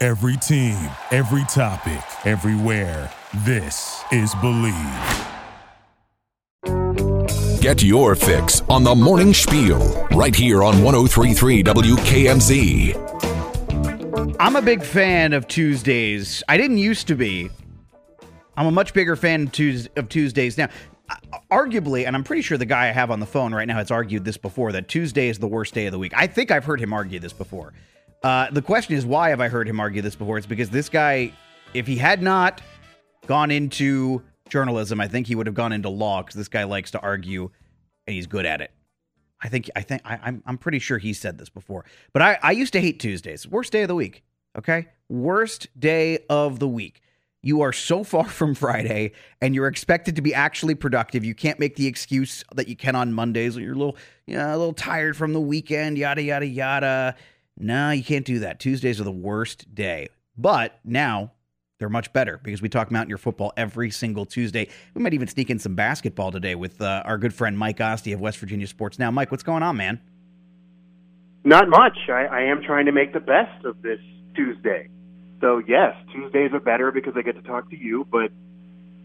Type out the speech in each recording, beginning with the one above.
Every team, every topic, everywhere. This is Believe. Get your fix on the morning spiel right here on 1033 WKMZ. I'm a big fan of Tuesdays. I didn't used to be. I'm a much bigger fan of, Tuesdays now. Uh, Arguably, and I'm pretty sure the guy I have on the phone right now has argued this before that Tuesday is the worst day of the week. I think I've heard him argue this before. Uh, the question is, why have I heard him argue this before? It's because this guy, if he had not gone into journalism, I think he would have gone into law because this guy likes to argue and he's good at it. I think I think I, I'm I'm pretty sure he said this before. But I, I used to hate Tuesdays. Worst day of the week. Okay? Worst day of the week. You are so far from Friday and you're expected to be actually productive. You can't make the excuse that you can on Mondays you're a little, you know, a little tired from the weekend, yada yada yada. No, you can't do that. Tuesdays are the worst day. But now they're much better because we talk Mountaineer football every single Tuesday. We might even sneak in some basketball today with uh, our good friend Mike Asti of West Virginia Sports Now. Mike, what's going on, man? Not much. I, I am trying to make the best of this Tuesday. So yes, Tuesdays are better because I get to talk to you, but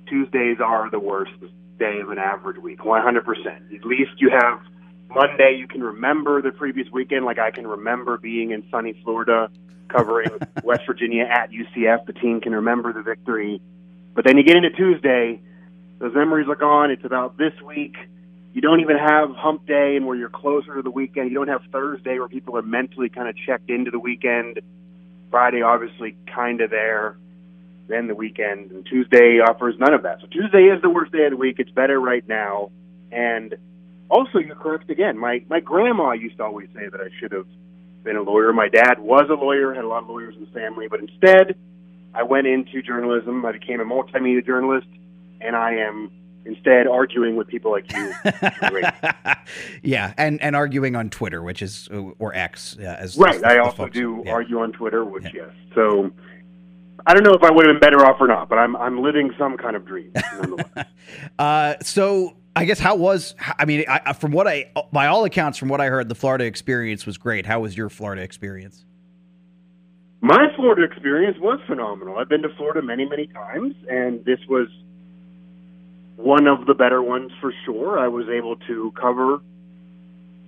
Tuesdays are the worst day of an average week. 100%. At least you have Monday. You can remember the previous weekend, like I can remember being in sunny Florida covering West Virginia at UCF. The team can remember the victory. But then you get into Tuesday, those memories are gone. It's about this week. You don't even have hump day and where you're closer to the weekend. You don't have Thursday where people are mentally kind of checked into the weekend. Friday, obviously, kind of there. Then the weekend. And Tuesday offers none of that. So Tuesday is the worst day of the week. It's better right now. And also, you're correct again. My, my grandma used to always say that I should have been a lawyer. My dad was a lawyer, had a lot of lawyers in the family, but instead, I went into journalism. I became a multimedia journalist, and I am instead arguing with people like you. yeah, and and arguing on Twitter, which is or X, yeah, as right. as I also do yeah. argue on Twitter, which yes. So I don't know if I would have been better off or not, but I'm I'm living some kind of dream. nonetheless. Uh, so I guess how was I mean, I, from what I by all accounts, from what I heard, the Florida experience was great. How was your Florida experience? My Florida experience was phenomenal. I've been to Florida many, many times, and this was one of the better ones for sure. I was able to cover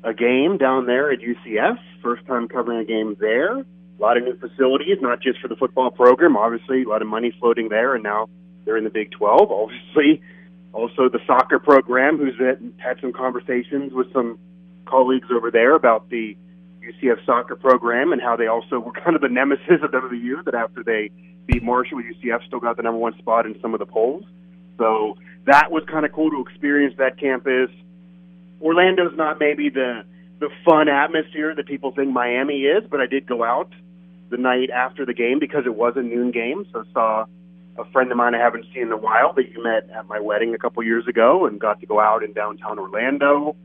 a game down there at UCF, first time covering a game there. A lot of new facilities, not just for the football program, obviously, a lot of money floating there, and now they're in the Big 12, obviously. Also, the soccer program, who's had- some conversations with some colleagues over there about the UCF soccer program and how they also were kind of the nemesis of WVU. That after they beat Marshall, UCF still got the number one spot in some of the polls. So that was kind of cool to experience that campus. Orlando's not maybe the the fun atmosphere that people think Miami is, but I did go out the night after the game because it was a noon game. So saw a friend of mine I haven't seen in a while that you met at my wedding a couple years ago, and got to go out in downtown Orlando.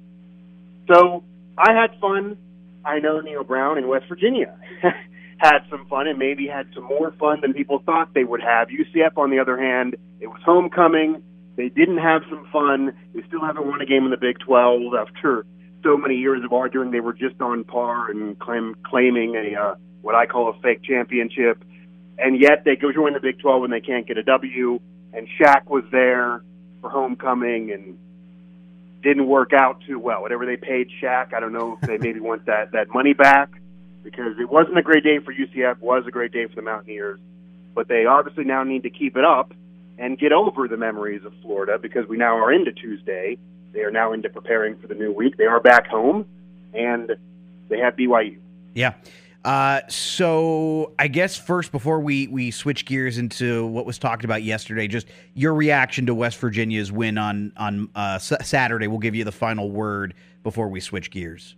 So I had fun. I know Neal Brown in West Virginia had some fun and maybe had some more fun than people thought they would have. UCF, on the other hand, it was homecoming. They didn't have some fun. They still haven't won a game in the Big 12 after so many years of arguing. They were just on par and claim, claiming a uh, what I call a fake championship. And yet they go join the Big 12 when they can't get a W. And Shaq was there for homecoming and didn't work out too well. Whatever they paid Shaq, I don't know if they maybe want that that money back. because it wasn't a great day for UCF, was a great day for the Mountaineers, but they obviously now need to keep it up and get over the memories of Florida because we now are into Tuesday. They are now into preparing for the new week. They are back home, and they have BYU. Yeah. Uh, so I guess first, before we we switch gears into what was talked about yesterday, just your reaction to West Virginia's win on on uh, Saturday. We'll give you the final word before we switch gears.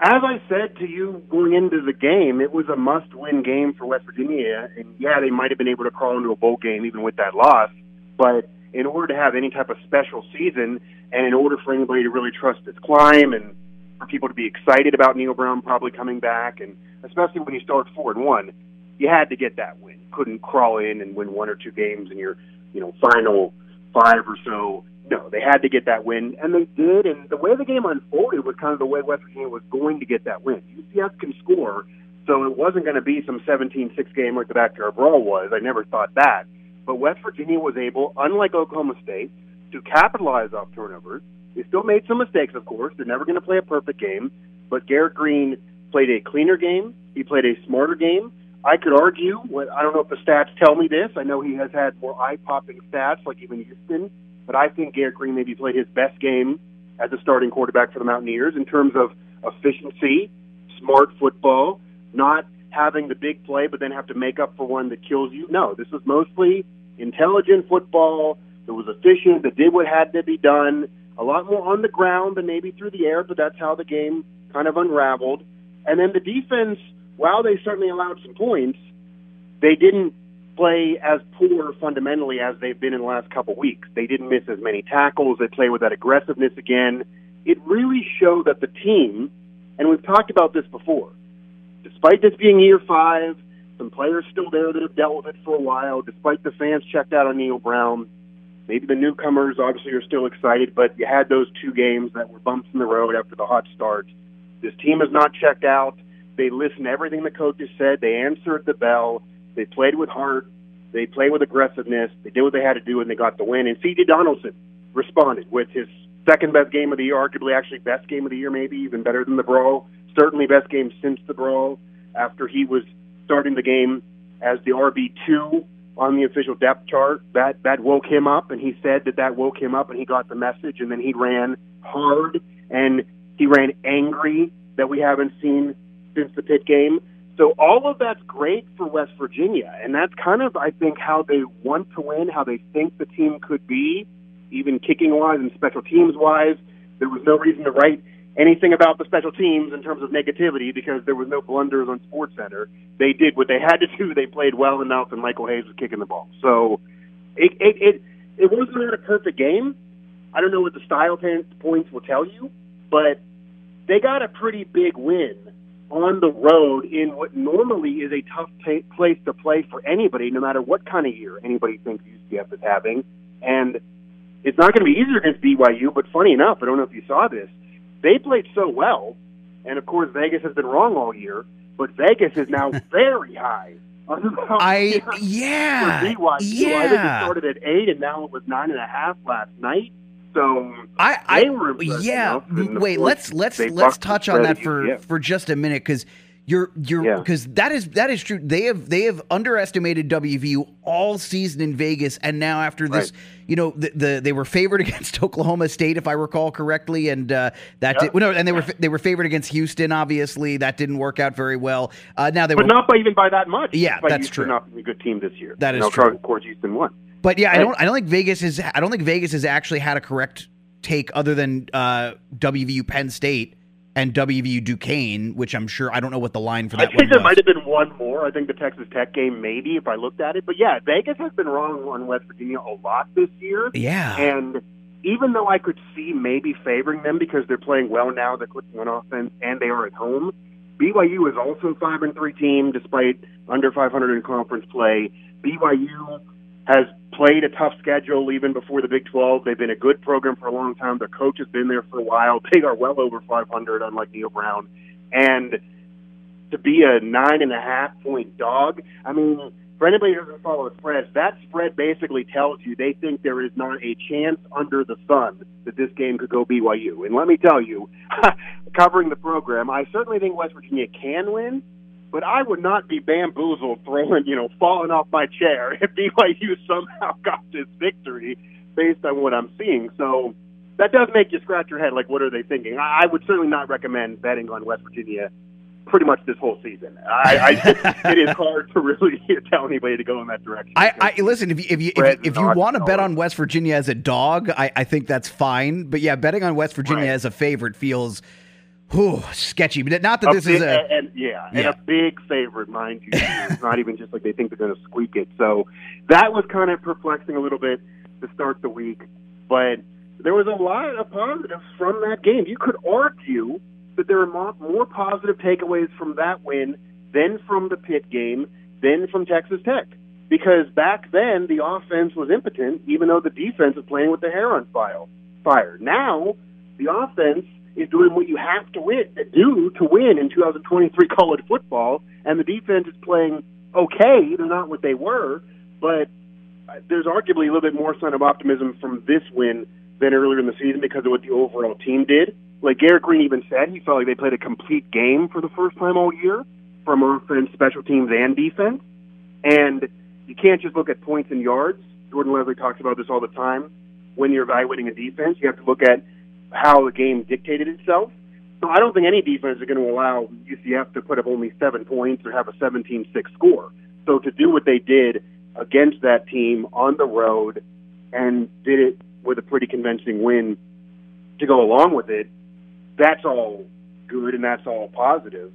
As I said to you going into the game, it was a must-win game for West Virginia, and yeah, they might have been able to crawl into a bowl game even with that loss, but in order to have any type of special season, and in order for anybody to really trust its climb and for people to be excited about Neal Brown probably coming back, and especially when you start four and one, you had to get that win. Couldn't crawl in and win one or two games in your, you know, final five or so. No, they had to get that win, and they did. And the way the game unfolded was kind of the way West Virginia was going to get that win. UCF can score, so it wasn't going to be some 17-6 game like the backyard brawl was. I never thought that. But West Virginia was able, unlike Oklahoma State, to capitalize off turnovers they still made some mistakes, of course. They're never going to play a perfect game, but Garrett Greene played a cleaner game. He played a smarter game. I could argue. I don't know if the stats tell me this. I know he has had more eye-popping stats, like even Houston, but I think Garrett Greene maybe played his best game as a starting quarterback for the Mountaineers in terms of efficiency, smart football, not having the big play but then have to make up for one that kills you. No, this was mostly intelligent football that was efficient, that did what had to be done a lot more on the ground than maybe through the air, but that's how the game kind of unraveled. And then the defense, while they certainly allowed some points, they didn't play as poor fundamentally as they've been in the last couple weeks. They didn't miss as many tackles. They play with that aggressiveness again. It really showed that the team, and we've talked about this before, despite this being year five, some players still there that have dealt with it for a while, despite the fans checked out on Neal Brown, Maybe the newcomers obviously are still excited, but you had those two games that were bumps in the road after the hot start. This team has not checked out. They listened to everything the coaches said. They answered the bell. They played with heart. They played with aggressiveness. They did what they had to do, and they got the win. And C.J. Donaldson responded with his second best game of the year, arguably actually best game of the year, maybe even better than the brawl. Certainly best game since the brawl. After he was starting the game as the RB two on the official depth chart. That that woke him up, and he said that that woke him up, and he got the message. And then he ran hard, and he ran angry that we haven't seen since the pit game. So all of that's great for West Virginia, and that's kind of I think how they want to win, how they think the team could be, even kicking wise and special teams wise. There was no reason to write anything about the special teams in terms of negativity because there was no blunders on Sports Center. They did what they had to do. They played well enough, and Michael Hayes was kicking the ball. So it it it, it wasn't a perfect game. I don't know what the style points will tell you, but they got a pretty big win on the road in what normally is a tough pay, place to play for anybody, no matter what kind of year anybody thinks UCF is having. And it's not going to be easier against BYU, but funny enough, I don't know if you saw this they played so well, and of course Vegas has been wrong all year, but Vegas is now very high. I yeah BYU. yeah. I think it started at eight, and now it was nine and a half last night. So I, I yeah. Wait, let's let's let's touch on that for for just a minute because you're you're because yeah. that is that is true. They have they have underestimated WVU all season in Vegas, and now after this, right. you know, the, the, they were favored against Oklahoma State, if I recall correctly, and uh, that did, well, no, and they were they were favored against Houston. Obviously, that didn't work out very well. Uh, now they but were not by even by that much. Yeah, that's Houston true. Not a good team this year. That is no, true. Of course, Houston won. But yeah, I don't I don't think Vegas is I don't think Vegas has actually had a correct take other than uh, WVU Penn State and WVU Duquesne, which I'm sure I don't know what the line for that. I think there might have been one more. I think the Texas Tech game, maybe if I looked at it. But yeah, Vegas has been wrong on West Virginia a lot this year. Yeah, and even though I could see maybe favoring them because they're playing well now, they're clicking on offense and they are at home. BYU is also a five and three team despite under 500 in conference play. BYU has played a tough schedule even before the Big 12. They've been a good program for a long time. Their coach has been there for a while. They are well over 500, unlike Neal Brown. And to be a nine and a half point dog. I mean, for anybody who doesn't follow spreads, that spread basically tells you they think there is not a chance under the sun that this game could go BYU. And let me tell you, covering the program, I certainly think West Virginia can win, but I would not be bamboozled, throwing, you know, falling off my chair if BYU somehow got this victory based on what I'm seeing. So that does make you scratch your head. Like, what are they thinking? I would certainly not recommend betting on West Virginia pretty much this whole season. I, I it is hard to really tell anybody to go in that direction. I, I listen if you if you if, if you want to bet on West Virginia as a dog, I, I think that's fine. But yeah, betting on West Virginia right. as a favorite feels. Whew, sketchy, but not that a this big, is a and, yeah, yeah, and a big favorite, mind you. it's not even just like they think they're going to squeak it. So that was kind of perplexing a little bit to start the week, but there was a lot of positives from that game. You could argue that there are more, positive takeaways from that win than from the Pitt game, than from Texas Tech. Because back then, the offense was impotent, even though the defense was playing with the hair on fire. Now, the offense is doing what you have to win, do to win in 2023 college football, and the defense is playing okay. They're not what they were, but there's arguably a little bit more sign of optimism from this win than earlier in the season because of what the overall team did. Like Garrett Greene even said, he felt like they played a complete game for the first time all year from offense, special teams, and defense. And you can't just look at points and yards. Jordan Lesley talks about this all the time. When you're evaluating a defense, you have to look at how the game dictated itself. So I don't think any defense is going to allow UCF to put up only seven points or have a 17-6 score. So to do what they did against that team on the road and did it with a pretty convincing win to go along with it, that's all good and that's all positive.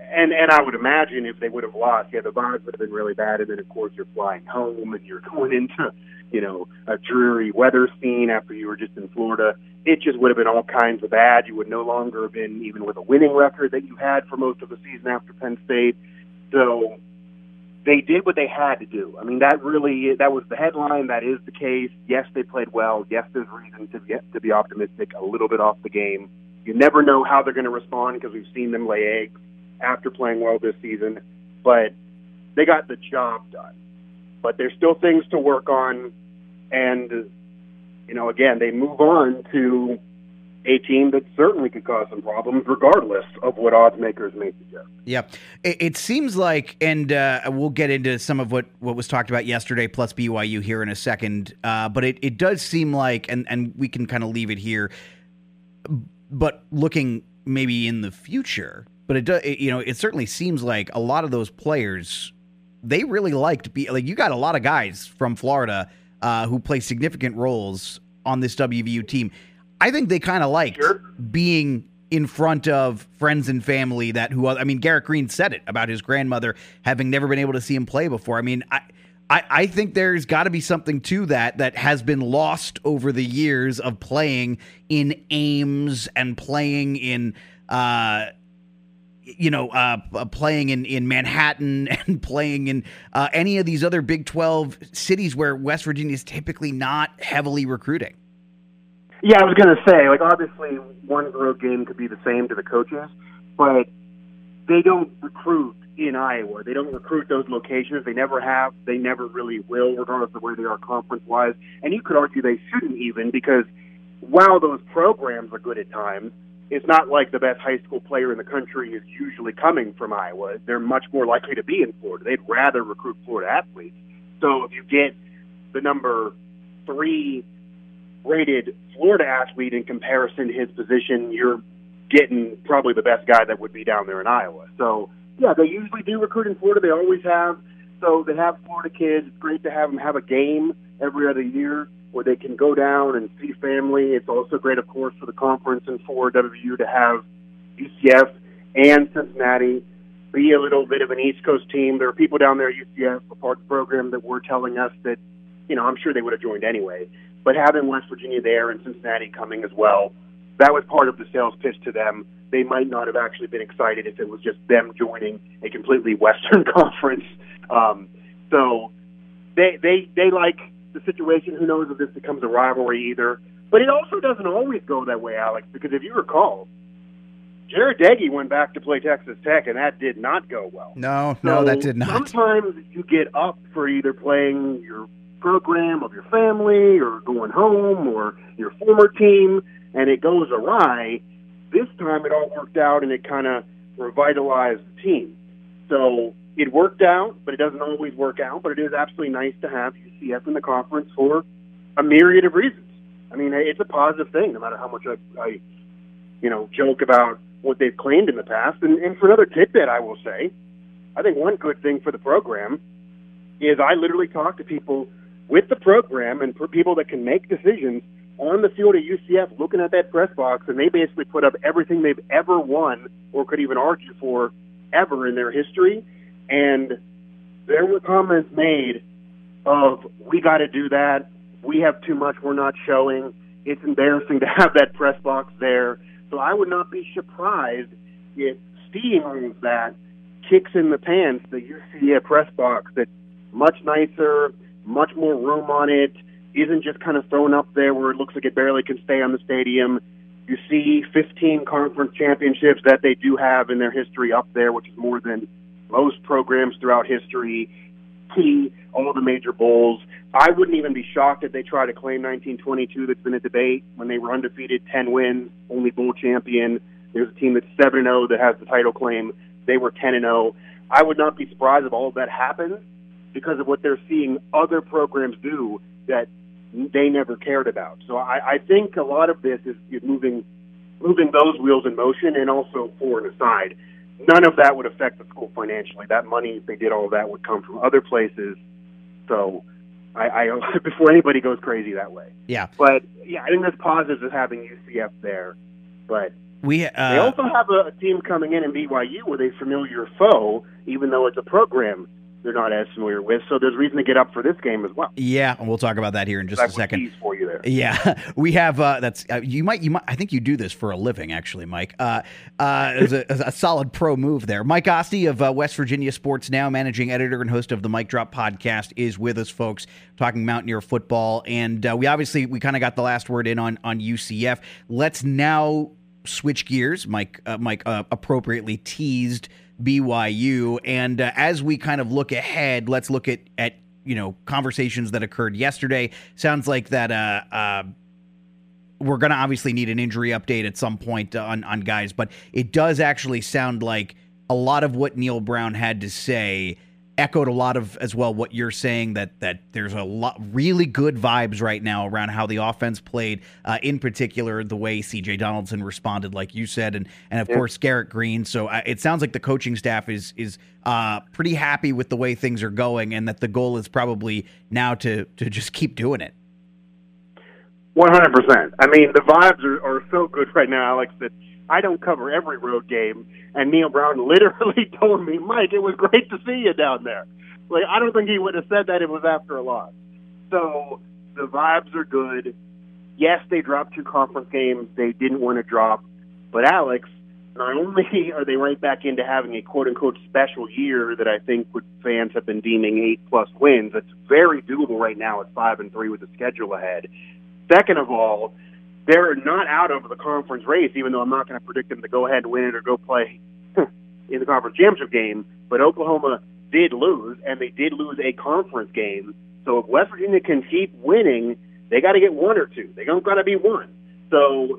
And and I would imagine if they would have lost, yeah, the vibes would have been really bad. And then of course you're flying home and you're going into, you know, a dreary weather scene after you were just in Florida. It just would have been all kinds of bad. You would no longer have been even with a winning record that you had for most of the season after Penn State. So they did what they had to do. I mean, that really that was the headline. That is the case. Yes, they played well. Yes, there's reason to get to be optimistic. A little bit off the game. You never know how they're going to respond because we've seen them lay eggs after playing well this season. But they got the job done. But there's still things to work on, and you know, again, they move on to a team that certainly could cause some problems, regardless of what odds makers may suggest. Yeah, it, it seems like, and uh, we'll get into some of what, what was talked about yesterday, plus BYU here in a second. Uh, but it, it does seem like, and and we can kind of leave it here. But looking maybe in the future, but it does, you know, it certainly seems like a lot of those players they really liked be like you got a lot of guys from Florida uh, who play significant roles on this WVU team I think they kind of liked sure. being in front of friends and family that who I mean Garrett Greene said it about his grandmother having never been able to see him play before. I mean, I I, I think there's got to be something to that that has been lost over the years of playing in Ames and playing in uh you know, uh, uh playing in, in Manhattan and playing in uh, any of these other Big 12 cities where West Virginia is typically not heavily recruiting. Yeah, I was going to say, like, obviously, one road game could be the same to the coaches, but they don't recruit in Iowa. They don't recruit those locations. They never have. They never really will, regardless of where they are conference wise. And you could argue they shouldn't even because while those programs are good at times, it's not like the best high school player in the country is usually coming from Iowa. They're much more likely to be in Florida. They'd rather recruit Florida athletes. So if you get the number three rated Florida athlete in comparison to his position, you're getting probably the best guy that would be down there in Iowa. So, yeah, they usually do recruit in Florida. They always have. So they have Florida kids. It's great to have them have a game every other year where they can go down and see family. It's also great, of course, for the conference and for WVU to have UCF and Cincinnati be a little bit of an East Coast team. There are people down there at UCF, a part of the program, that were telling us that, you know, I'm sure they would have joined anyway. But having West Virginia there and Cincinnati coming as well, that was part of the sales pitch to them. They might not have actually been excited if it was just them joining a completely Western conference. Um, so they they they like the situation. Who knows if this becomes a rivalry either? But it also doesn't always go that way, Alex, because if you recall, Jarret Doege went back to play Texas Tech, and that did not go well. No, no, that did not. Sometimes you get up for either playing your program of your family or going home or your former team, and it goes awry. This time it all worked out, and it kind of revitalized the team. So it worked out, but it doesn't always work out. But it is absolutely nice to have UCF in the conference for a myriad of reasons. I mean, it's a positive thing, no matter how much I, I you know, joke about what they've claimed in the past. And, and for another tidbit, I will say, I think one good thing for the program is I literally talk to people with the program and for people that can make decisions on the field at UCF looking at that press box, and they basically put up everything they've ever won or could even argue for ever in their history. And there were comments made of, we got to do that. We have too much we're not showing. It's embarrassing to have that press box there. So I would not be surprised if Steve owns that kicks in the pants the UCF press box that's much nicer, much more room on it, isn't just kind of thrown up there where it looks like it barely can stay on the stadium. You see 15 conference championships that they do have in their history up there, which is more than most programs throughout history. T, all the major bowls. I wouldn't even be shocked if they try to claim 1922 that's been a debate when they were undefeated, 10 wins, only bowl champion. There's a team that's 7 0 that has the title claim. They were 10 0. I would not be surprised if all of that happens because of what they're seeing other programs do that they never cared about. So I, I think a lot of this is, is moving moving those wheels in motion and also forward and aside. None of that would affect the school financially. That money, if they did all of that, would come from other places. So I, I before anybody goes crazy that way. Yeah. But yeah, I think there's positives of having UCF there. But We uh, they also have a, a team coming in in BYU with a familiar foe, even though it's a program they're not as familiar with. So there's reason to get up for this game as well. yeah, and we'll talk about that here in just a second. tease for you there. Yeah, we have. Uh, that's uh, you might. You might. I think you do this for a living, actually, Mike. Uh, uh, it was a, a solid pro move there. Mike Asti of uh, West Virginia Sports Now, managing editor and host of the Mike Drop podcast, is with us, folks, talking Mountaineer football, and uh, we obviously we kind of got the last word in on on UCF. Let's now switch gears. Mike. Uh, Mike uh, appropriately teased BYU, and uh, as we kind of look ahead, let's look at at you know conversations that occurred yesterday. Sounds like that. Uh, uh, we're going to obviously need an injury update at some point on on guys, but it does actually sound like a lot of what Neal Brown had to say echoed a lot of as well what you're saying that that there's a lot really good vibes right now around how the offense played uh, in particular the way CJ Donaldson responded like you said and and of course Garrett Greene so uh, it sounds like the coaching staff is is uh, pretty happy with the way things are going and that the goal is probably now to to just keep doing it One hundred percent. I mean, the vibes are, are so good right now, Alex. That I don't cover every road game, and Neal Brown literally told me, "Mike, it was great to see you down there." Like, I don't think he would have said that it was after a loss. So the vibes are good. Yes, they dropped two conference games they didn't want to drop, but Alex, not only are they right back into having a quote unquote special year that I think would fans have been deeming eight plus wins. It's very doable right now at five and three with the schedule ahead. Second of all, they're not out of the conference race, even though I'm not going to predict them to go ahead and win it or go play in the conference championship game. But Oklahoma did lose, and they did lose a conference game. So if West Virginia can keep winning, they got to get one or two. They don't got to be one. So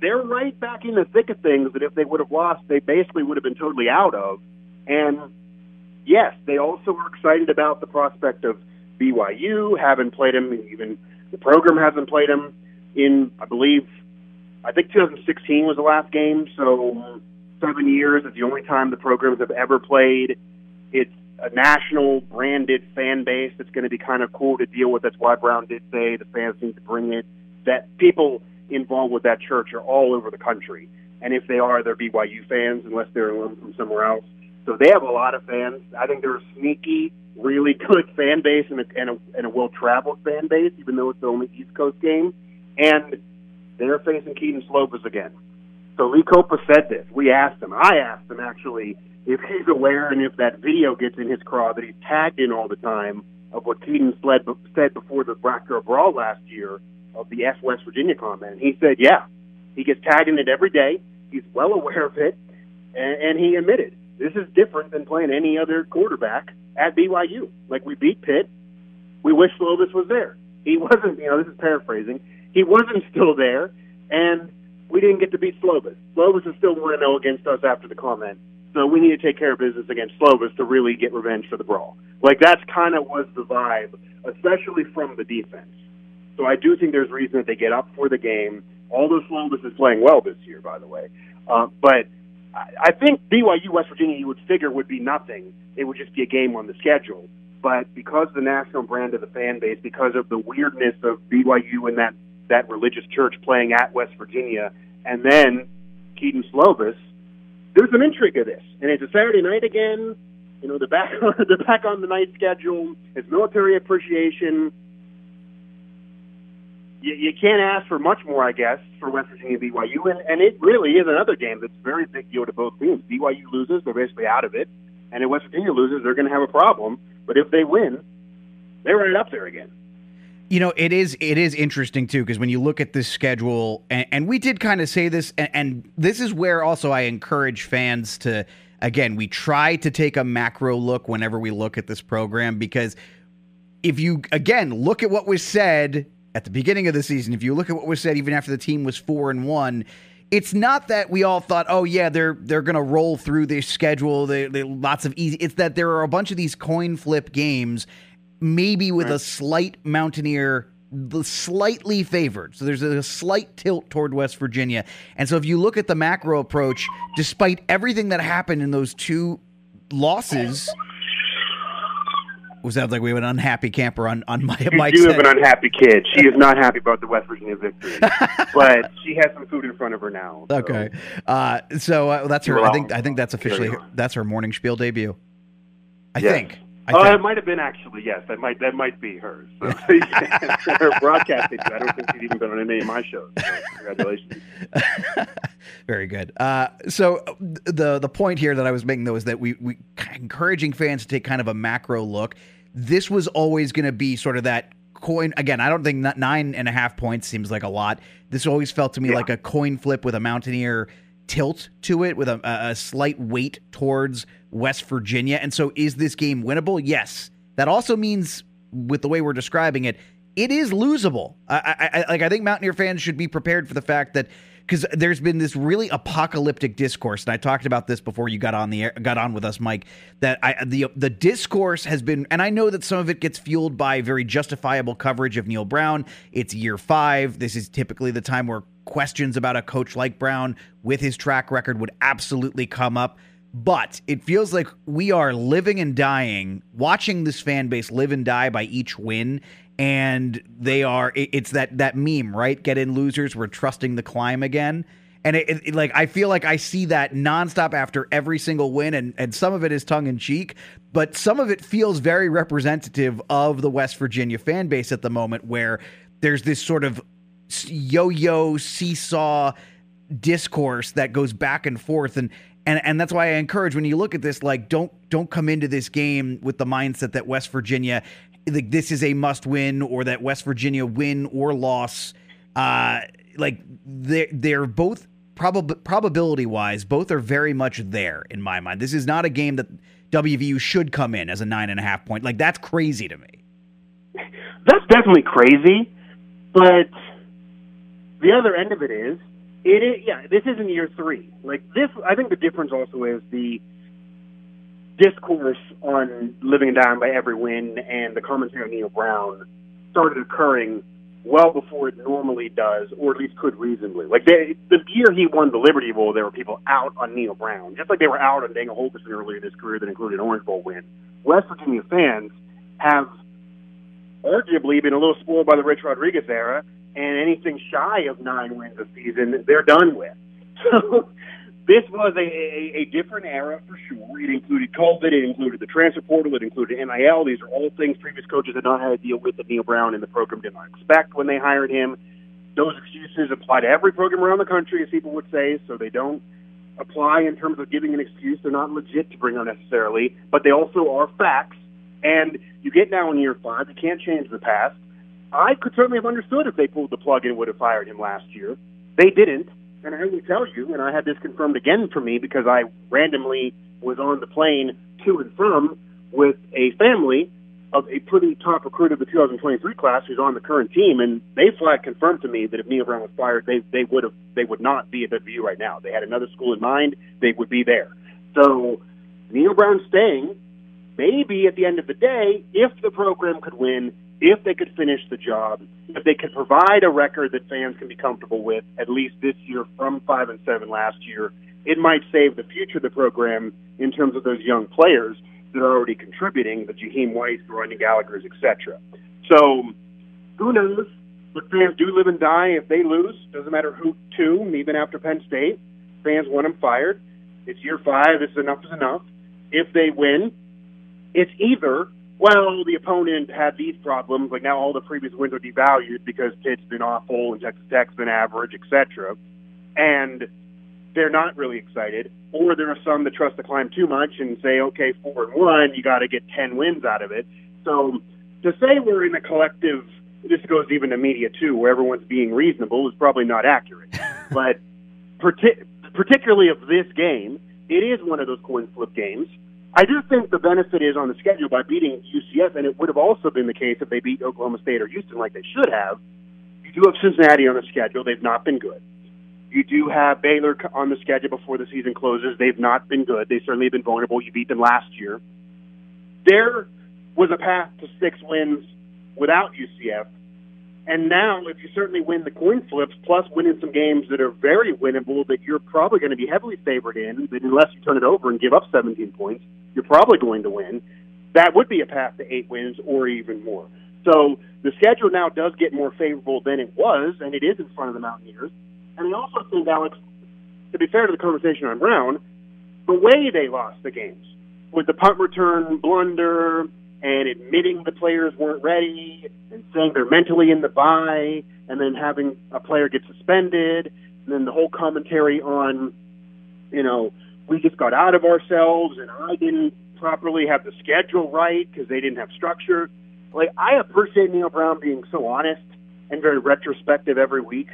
they're right back in the thick of things that if they would have lost, they basically would have been totally out of. And yes, they also were excited about the prospect of BYU, haven't played them, even the program hasn't played them in, I believe, I think 2016 was the last game, so seven years. It's the only time the programs have ever played. It's a national branded fan base that's going to be kind of cool to deal with. That's why Brown did say the fans need to bring it. That people involved with that church are all over the country, and if they are, they're BYU fans, unless they're from somewhere else. So they have a lot of fans. I think they're a sneaky, really good fan base and a, and a, and a well-traveled fan base, even though it's the only East Coast game. And they're facing Kedon Slovis again. So Lee Kpogba said this. We asked him. I asked him actually if he's aware and if that video gets in his craw that he's tagged in all the time of what Kedon said before the Backyard Brawl last year of the F West Virginia comment. And he said, yeah, he gets tagged in it every day. He's well aware of it, and, and he admitted this is different than playing any other quarterback at BYU. Like we beat Pitt, we wish Slovis was there. He wasn't. You know, this is paraphrasing. He wasn't still there, and we didn't get to beat Slovis. Slovis is still one to zero against us after the comment. So we need to take care of business against Slovis to really get revenge for the brawl. Like that's kind of was the vibe, especially from the defense. So I do think there's reason that they get up for the game. Although Slovis is playing well this year, by the way, uh, but I think BYU West Virginia you would figure would be nothing. It would just be a game on the schedule. But because of the national brand of the fan base, because of the weirdness of BYU and that that religious church playing at West Virginia, and then Kedon Slovis, there's some intrigue of this. And it's a Saturday night again. You know, the back the back on the night schedule. It's military appreciation. You, you can't ask for much more, I guess, for West Virginia BYU, and, and it really is another game that's very big deal to both teams. BYU loses, they're basically out of it, and if West Virginia loses, they're going to have a problem. But if they win, they're right up there again. You know, it is it is interesting too because when you look at this schedule, and, and we did kind of say this, and, and this is where also I encourage fans to again we try to take a macro look whenever we look at this program because if you again look at what was said at the beginning of the season, if you look at what was said even after the team was four and one, it's not that we all thought, oh yeah, they're they're gonna roll through this schedule. They, they lots of easy. It's that there are a bunch of these coin flip games maybe with right. a slight Mountaineer the slightly favored. So there's a slight tilt toward West Virginia. And so if you look at the macro approach, despite everything that happened in those two losses, was that like we have an unhappy camper on on my you Mike's do have an unhappy kid. She is not happy about the West Virginia victory, but she has some food in front of her now. So. Okay, uh, so uh, that's her. I think I think that's officially her, that's her morning spiel debut. I yes. think. I oh, it might have been actually. Yes, that might that might be hers. So, her broadcasting. I don't think she's even been on any of my shows. So congratulations. Very good. Uh, so the the point here that I was making though is that we we encouraging fans to take kind of a macro look. This was always going to be sort of that coin again. I don't think nine and a half points seems like a lot. This always felt to me yeah. like a coin flip with a Mountaineer tilt to it, with a, a slight weight towards West Virginia. And so, is this game winnable? Yes. That also means, with the way we're describing it, it is losable. I, I, like I think Mountaineer fans should be prepared for the fact that because there's been this really apocalyptic discourse, and I talked about this before you got on the air, got on with us, Mike. That I, the the discourse has been, and I know that some of it gets fueled by very justifiable coverage of Neal Brown. It's year five. This is typically the time where questions about a coach like Brown with his track record would absolutely come up. But it feels like we are living and dying, watching this fan base live and die by each win. And they are, it's that, that meme, right? Get in losers, we're trusting the climb again. And it, it, like I feel like I see that nonstop after every single win, and, and some of it is tongue in cheek, but some of it feels very representative of the West Virginia fan base at the moment, where there's this sort of yo-yo seesaw discourse that goes back and forth. And and and that's why I encourage when you look at this like don't don't come into this game with the mindset that West Virginia like this is a must win or that West Virginia win or loss. Uh like they they're both probab- probability wise both are very much there in my mind. This is not a game that WVU should come in as a nine and a half point. Like that's crazy to me. That's definitely crazy but the other end of it is, it is yeah. This isn't year three. Like this, I think the difference also is the discourse on living and dying by every win and the commentary on Neal Brown started occurring well before it normally does, or at least could reasonably. Like they, the year he won the Liberty Bowl, there were people out on Neal Brown, just like they were out on Dana Holgorsen earlier in his career that included an Orange Bowl win. West Virginia fans have arguably been a little spoiled by the Rich Rodriguez era and anything shy of nine wins a season, they're done with. So this was a, a, a different era for sure. It included COVID, it included the transfer portal, it included NIL. These are all things previous coaches had not had to deal with that Neal Brown and the program did not expect when they hired him. Those excuses apply to every program around the country, as people would say, so they don't apply in terms of giving an excuse. They're not legit to bring on necessarily, but they also are facts. And you get now in year five, you can't change the past. I could certainly have understood if they pulled the plug and would have fired him last year. They didn't. and I will tell you, and I had this confirmed again for me because I randomly was on the plane to and from with a family of a pretty top recruit of the 2023 class who's on the current team, and they flat confirmed to me that if Neal Brown was fired, they they would have they would not be at WVU right now. They had another school in mind; they would be there. So Neal Brown staying, maybe at the end of the day, if the program could win, if they could finish the job, if they could provide a record that fans can be comfortable with, at least this year from five and seven last year, it might save the future of the program in terms of those young players that are already contributing, the Jahiem Whites, the Rodney Gallagher's, etc. So who knows? But fans do live and die if they lose. Doesn't matter who to, even after Penn State. Fans want them fired. It's year five. Is enough is enough. If they win, it's either well, the opponent had these problems, like now all the previous wins are devalued because Pitt's been awful and Texas Tech's been average, etc. And they're not really excited, or there are some that trust the climb too much and say, okay, four and one, you got to get ten wins out of it. So to say we're in a collective, this goes even to media too, where everyone's being reasonable, is probably not accurate. but partic- particularly of this game, it is one of those coin flip games. I do think the benefit is on the schedule by beating UCF, and it would have also been the case if they beat Oklahoma State or Houston like they should have. You do have Cincinnati on the schedule; they've not been good. You do have Baylor on the schedule before the season closes. They've not been good. They certainly have been vulnerable. You beat them last year. There was a path to six wins without UCF. And now, if you certainly win the coin flips, plus winning some games that are very winnable that you're probably going to be heavily favored in, that unless you turn it over and give up 17 points, you're probably going to win, that would be a path to eight wins or even more. So the schedule now does get more favorable than it was, and it is in front of the Mountaineers. And I also think, Alex, to be fair to the conversation on Brown, the way they lost the games with the punt return blunder and admitting the players weren't ready and saying they're mentally in the bye and then having a player get suspended and then the whole commentary on, you know, we just got out of ourselves and I didn't properly have the schedule right because they didn't have structure. Like, I appreciate Neal Brown being so honest and very retrospective every week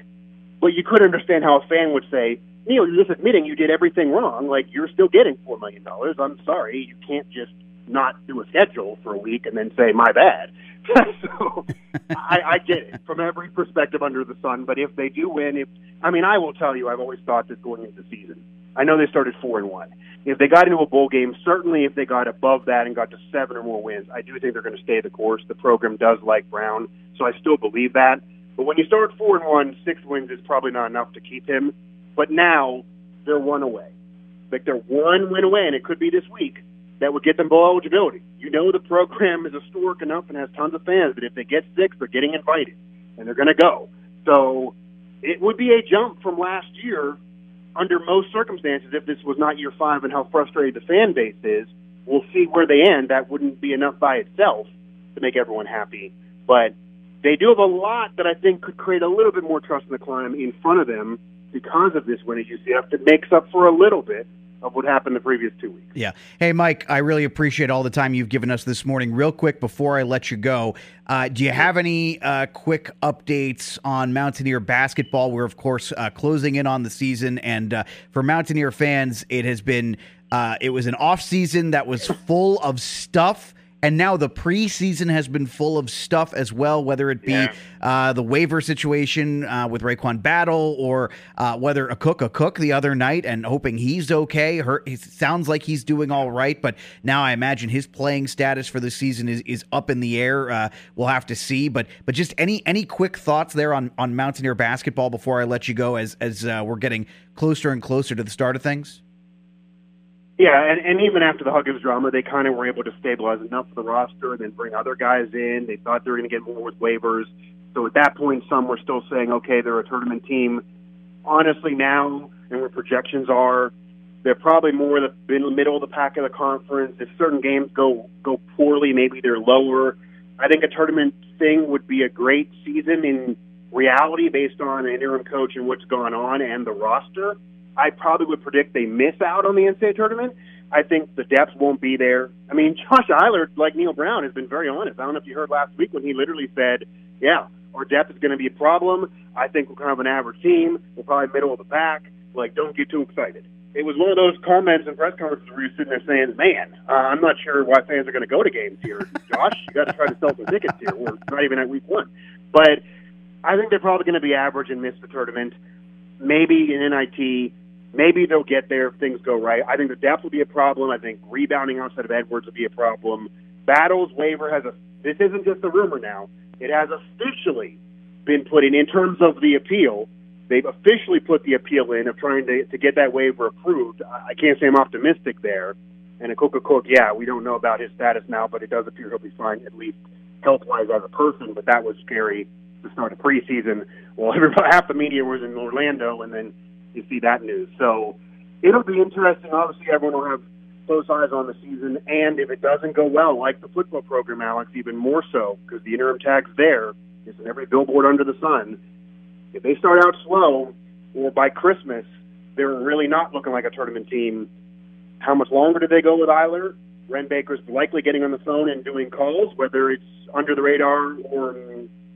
but you could understand how a fan would say, Neal, you're just admitting you did everything wrong. Like you're still getting four million dollars. I'm sorry, you can't just not do a schedule for a week and then say my bad. so I, I get it from every perspective under the sun. But if they do win, if I mean, I will tell you, I've always thought this going into the season. I know they started four and one. If they got into a bowl game, certainly if they got above that and got to seven or more wins, I do think they're going to stay the course. The program does like Brown, so I still believe that. But when you start four and one, six wins is probably not enough to keep him. But now they're one away. Like they're one win away, and it could be this week that would get them bowl eligibility. You know the program is historic enough and has tons of fans that if they get six, they're getting invited, and they're going to go. So it would be a jump from last year under most circumstances if this was not year five and how frustrated the fan base is. We'll see where they end. That wouldn't be enough by itself to make everyone happy. But they do have a lot that I think could create a little bit more trust in the climb in front of them because of this win at UCF that makes up for a little bit of what happened the previous two weeks. Yeah. Hey, Mike, I really appreciate all the time you've given us this morning. Real quick before I let you go, uh, do you have any uh, quick updates on Mountaineer basketball? We're, of course, uh, closing in on the season. And uh, for Mountaineer fans, it has been. Uh, it was an off season that was full of stuff and now the preseason has been full of stuff as well, whether it be yeah. uh, the waiver situation uh, with RaeQuan Battle or uh, whether a cook the other night and hoping he's okay. Her, it sounds like he's doing all right, but now I imagine his playing status for the season is, is up in the air. Uh, we'll have to see, but but just any any quick thoughts there on on Mountaineer basketball before I let you go as as uh, we're getting closer and closer to the start of things. Yeah, and, and even after the Huggins drama, they kind of were able to stabilize enough of the roster and then bring other guys in. They thought they were going to get more with waivers. So at that point, some were still saying, okay, they're a tournament team. Honestly, now, and where projections are, they're probably more in the middle of the pack of the conference. If certain games go go poorly, maybe they're lower. I think a tournament thing would be a great season in reality based on an interim coach and what's gone on and the roster. I probably would predict they miss out on the NCAA tournament. I think the depth won't be there. I mean, Josh Eilert, like Neal Brown, has been very honest. I don't know if you heard last week when he literally said, "Yeah, our depth is going to be a problem. I think we're kind of an average team. We're probably middle of the pack. Like, don't get too excited. It was one of those comments and press conferences where you're sitting there saying, "Man, uh, I'm not sure why fans are going to go to games here." Josh, you got to try to sell some tickets here. We're not even at week one, but I think they're probably going to be average and miss the tournament. Maybe in NIT, maybe they'll get there if things go right. I think the depth will be a problem. I think rebounding outside of Edwards will be a problem. Battles waiver has a. This isn't just a rumor now. It has officially been put in in terms of the appeal. They've officially put the appeal in of trying to, to get that waiver approved. I can't say I'm optimistic there. And Akok Akok, yeah, we don't know about his status now, but it does appear he'll be fine, at least health wise as a person. But that was scary to start a preseason. Well, half the media was in Orlando, and then you see that news. So it'll be interesting. Obviously, everyone will have close eyes on the season, and if it doesn't go well, like the football program, Alex, even more so because the interim tag's there. It's in every billboard under the sun. If they start out slow, or by Christmas they're really not looking like a tournament team, how much longer do they go with Eilert? Wren Baker's likely getting on the phone and doing calls, whether it's under the radar or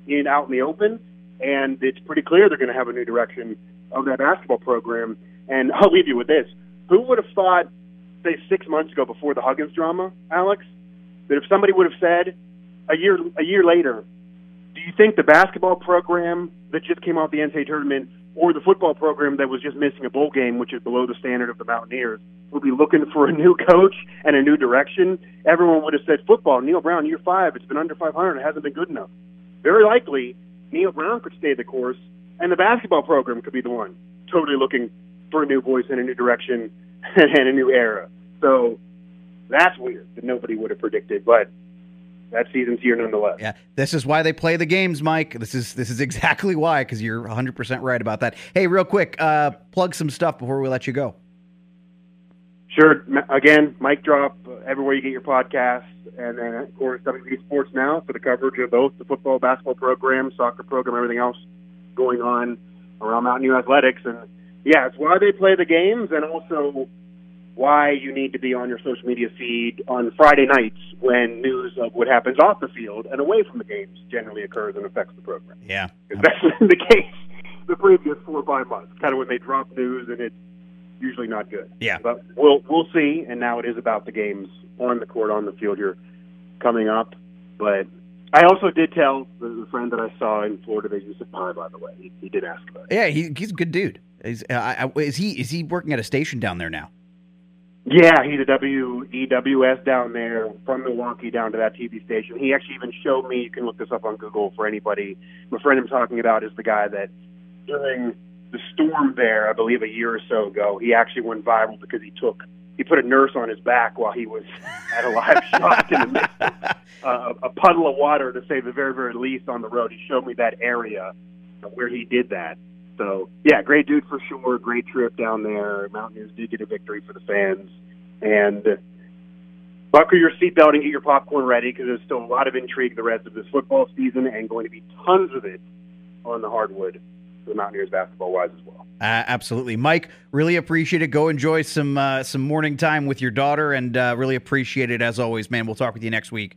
in out in the open. And it's pretty clear they're going to have a new direction of that basketball program. And I'll leave you with this: Who would have thought, say, six months ago, before the Huggins drama, Alex, that if somebody would have said a year a year later, do you think the basketball program that just came off the NCAA tournament or the football program that was just missing a bowl game, which is below the standard of the Mountaineers, would be looking for a new coach and a new direction? Everyone would have said football. Neal Brown, year five, it's been under 500. It hasn't been good enough. Very likely, Neal Brown could stay the course, and the basketball program could be the one totally looking for a new voice and a new direction and a new era. So that's weird that nobody would have predicted, but that season's here nonetheless. Yeah, this is why they play the games, Mike. This is this is exactly why because you're 100 percent right about that. Hey, real quick, uh, plug some stuff before we let you go. Sure. Again, mic drop uh, everywhere you get your podcasts, and then of course WV Sports Now for the coverage of both the football, basketball program, soccer program, everything else going on around Mountaineer athletics. And yeah, it's why they play the games, and also why you need to be on your social media feed on Friday nights when news of what happens off the field and away from the games generally occurs and affects the program. Yeah, Because that's been the case the previous four or five months. Kind of when they drop news and it's usually not good. Yeah. But we'll we'll see. And now it is about the games on the court, on the field here coming up. But I also did tell the, the friend that I saw in Florida that he was a pie, by the way. He, he did ask about it. yeah, he, he's a good dude. Is, uh, I- is he is he working at a station down there now? Yeah, he's a WEWS down there from Milwaukee down to that TV station. He actually even showed me. You can look this up on Google for anybody. My friend I'm talking about is the guy that during the storm there, I believe a year or so ago, he actually went viral because he took he put a nurse on his back while he was at a live shot in the midst uh, a puddle of water, to say the very very least, on the road. He showed me that area where he did that. So yeah, great dude for sure. Great trip down there. Mountaineers did get a victory for the fans, and buckle your seatbelt and get your popcorn ready because there's still a lot of intrigue the rest of this football season, and going to be tons of it on the hardwood for the Mountaineers basketball wise as well. Uh, absolutely, Mike. Really appreciate it. Go enjoy some uh, some morning time with your daughter, and uh, really appreciate it as always, man. We'll talk with you next week.